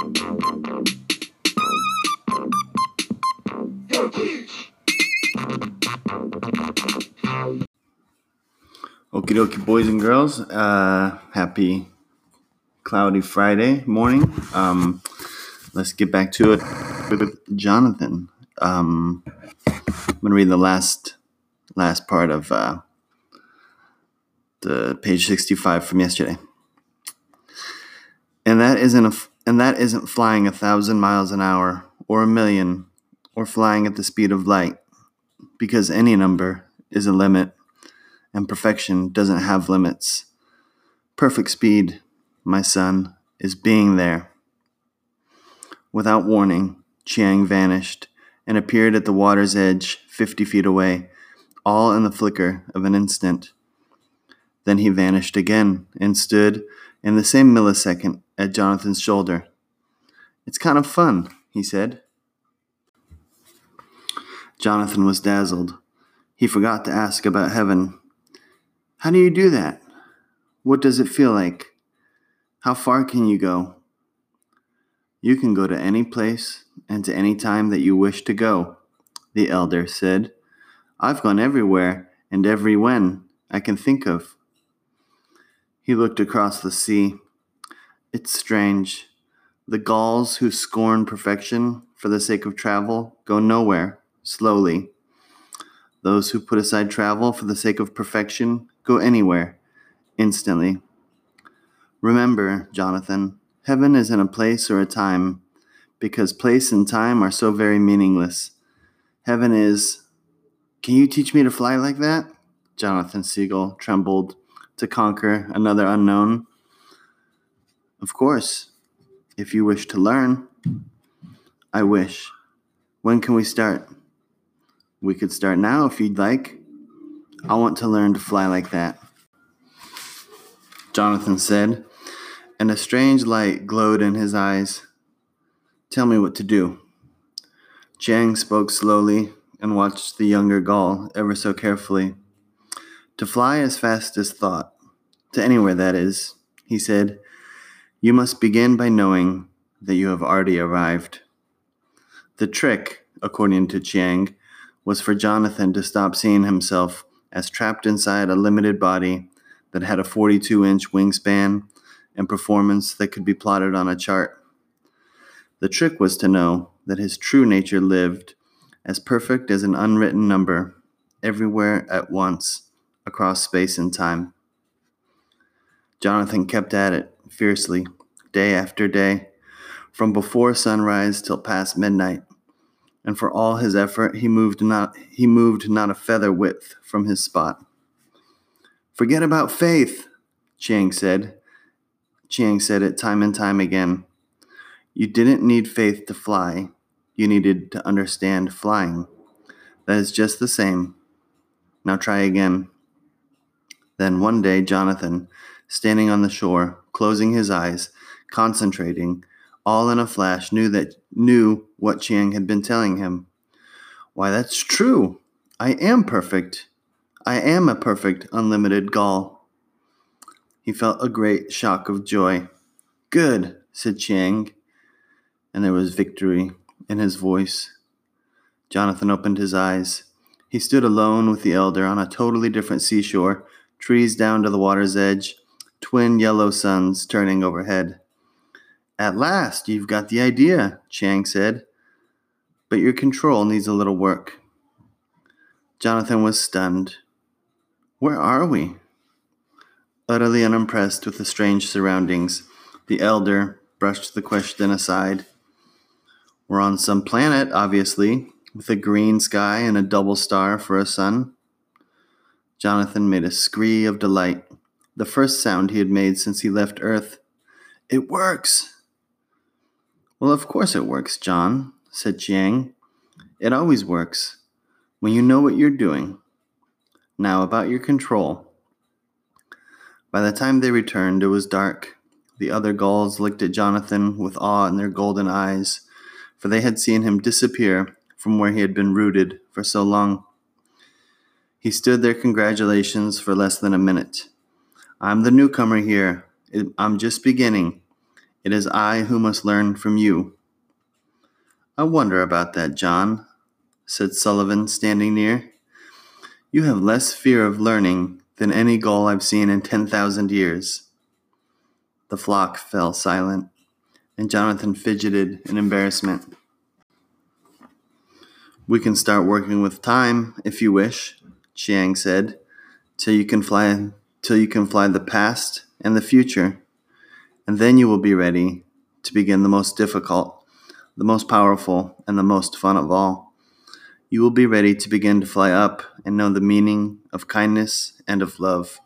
Okie dokie, boys and girls. Uh, happy cloudy Friday morning. Um, let's get back to it with Jonathan. Um, I'm gonna read the last last part of uh, the page 65 from yesterday. And that isn't a, and that isn't flying a thousand miles an hour or a million or flying at the speed of light, because any number is a limit and perfection doesn't have limits. Perfect speed, my son, is being there. Without warning, Chiang vanished and appeared at the water's edge, fifty feet away, all in the flicker of an instant. Then he vanished again and stood in the same millisecond at Jonathan's shoulder. It's kind of fun, he said. Jonathan was dazzled. He forgot to ask about heaven how do you do that? What does it feel like? How far can you go? You can go to any place and to any time that you wish to go, the elder said. I've gone everywhere and every when I can think of. He looked across the sea. It's strange. The gulls who scorn perfection for the sake of travel go nowhere, slowly. Those who put aside travel for the sake of perfection Go anywhere, instantly. Remember, Jonathan, heaven isn't a place or a time, because place and time are so very meaningless. Heaven is. Can you teach me to fly like that? Jonathan Seagull trembled to conquer another unknown. Of course, if you wish to learn. I wish. When can we start? We could start now if you'd like. I want to learn to fly like that. Jonathan said, and a strange light glowed in his eyes. Tell me what to do. Chiang spoke slowly and watched the younger gull ever so carefully. To fly as fast as thought, to anywhere that is, he said, you must begin by knowing that you have already arrived. The trick, according to Chiang, was for Jonathan to stop seeing himself as trapped inside a limited body that had a 42 inch wingspan and performance that could be plotted on a chart. The trick was to know that his true nature lived as perfect as an unwritten number everywhere at once across space and time. Jonathan kept at it fiercely, day after day, from before sunrise till past midnight and for all his effort he moved not he moved not a feather width from his spot. Forget about faith, Chiang said. Chiang said it time and time again. You didn't need faith to fly. You needed to understand flying. That is just the same. Now try again. Then one day, Jonathan, standing on the shore, closing his eyes, concentrating, all in a flash knew that knew what Chiang had been telling him. Why, that's true. I am perfect. I am a perfect unlimited gull. He felt a great shock of joy. Good, said Chiang, and there was victory in his voice. Jonathan opened his eyes. He stood alone with the elder on a totally different seashore, trees down to the water's edge, twin yellow suns turning overhead. At last, you've got the idea, Chiang said. But your control needs a little work. Jonathan was stunned. Where are we? Utterly unimpressed with the strange surroundings, the elder brushed the question aside. We're on some planet, obviously, with a green sky and a double star for a sun. Jonathan made a scree of delight, the first sound he had made since he left Earth. It works! Well, of course it works, John, said Chiang. It always works when you know what you're doing. Now, about your control. By the time they returned, it was dark. The other gulls looked at Jonathan with awe in their golden eyes, for they had seen him disappear from where he had been rooted for so long. He stood their congratulations for less than a minute. I'm the newcomer here. I'm just beginning. It is I who must learn from you. I wonder about that, John, said Sullivan, standing near. You have less fear of learning than any gull I've seen in ten thousand years. The flock fell silent, and Jonathan fidgeted in embarrassment. We can start working with time, if you wish, Chiang said, till you can fly till you can fly the past and the future. And then you will be ready to begin the most difficult, the most powerful, and the most fun of all. You will be ready to begin to fly up and know the meaning of kindness and of love.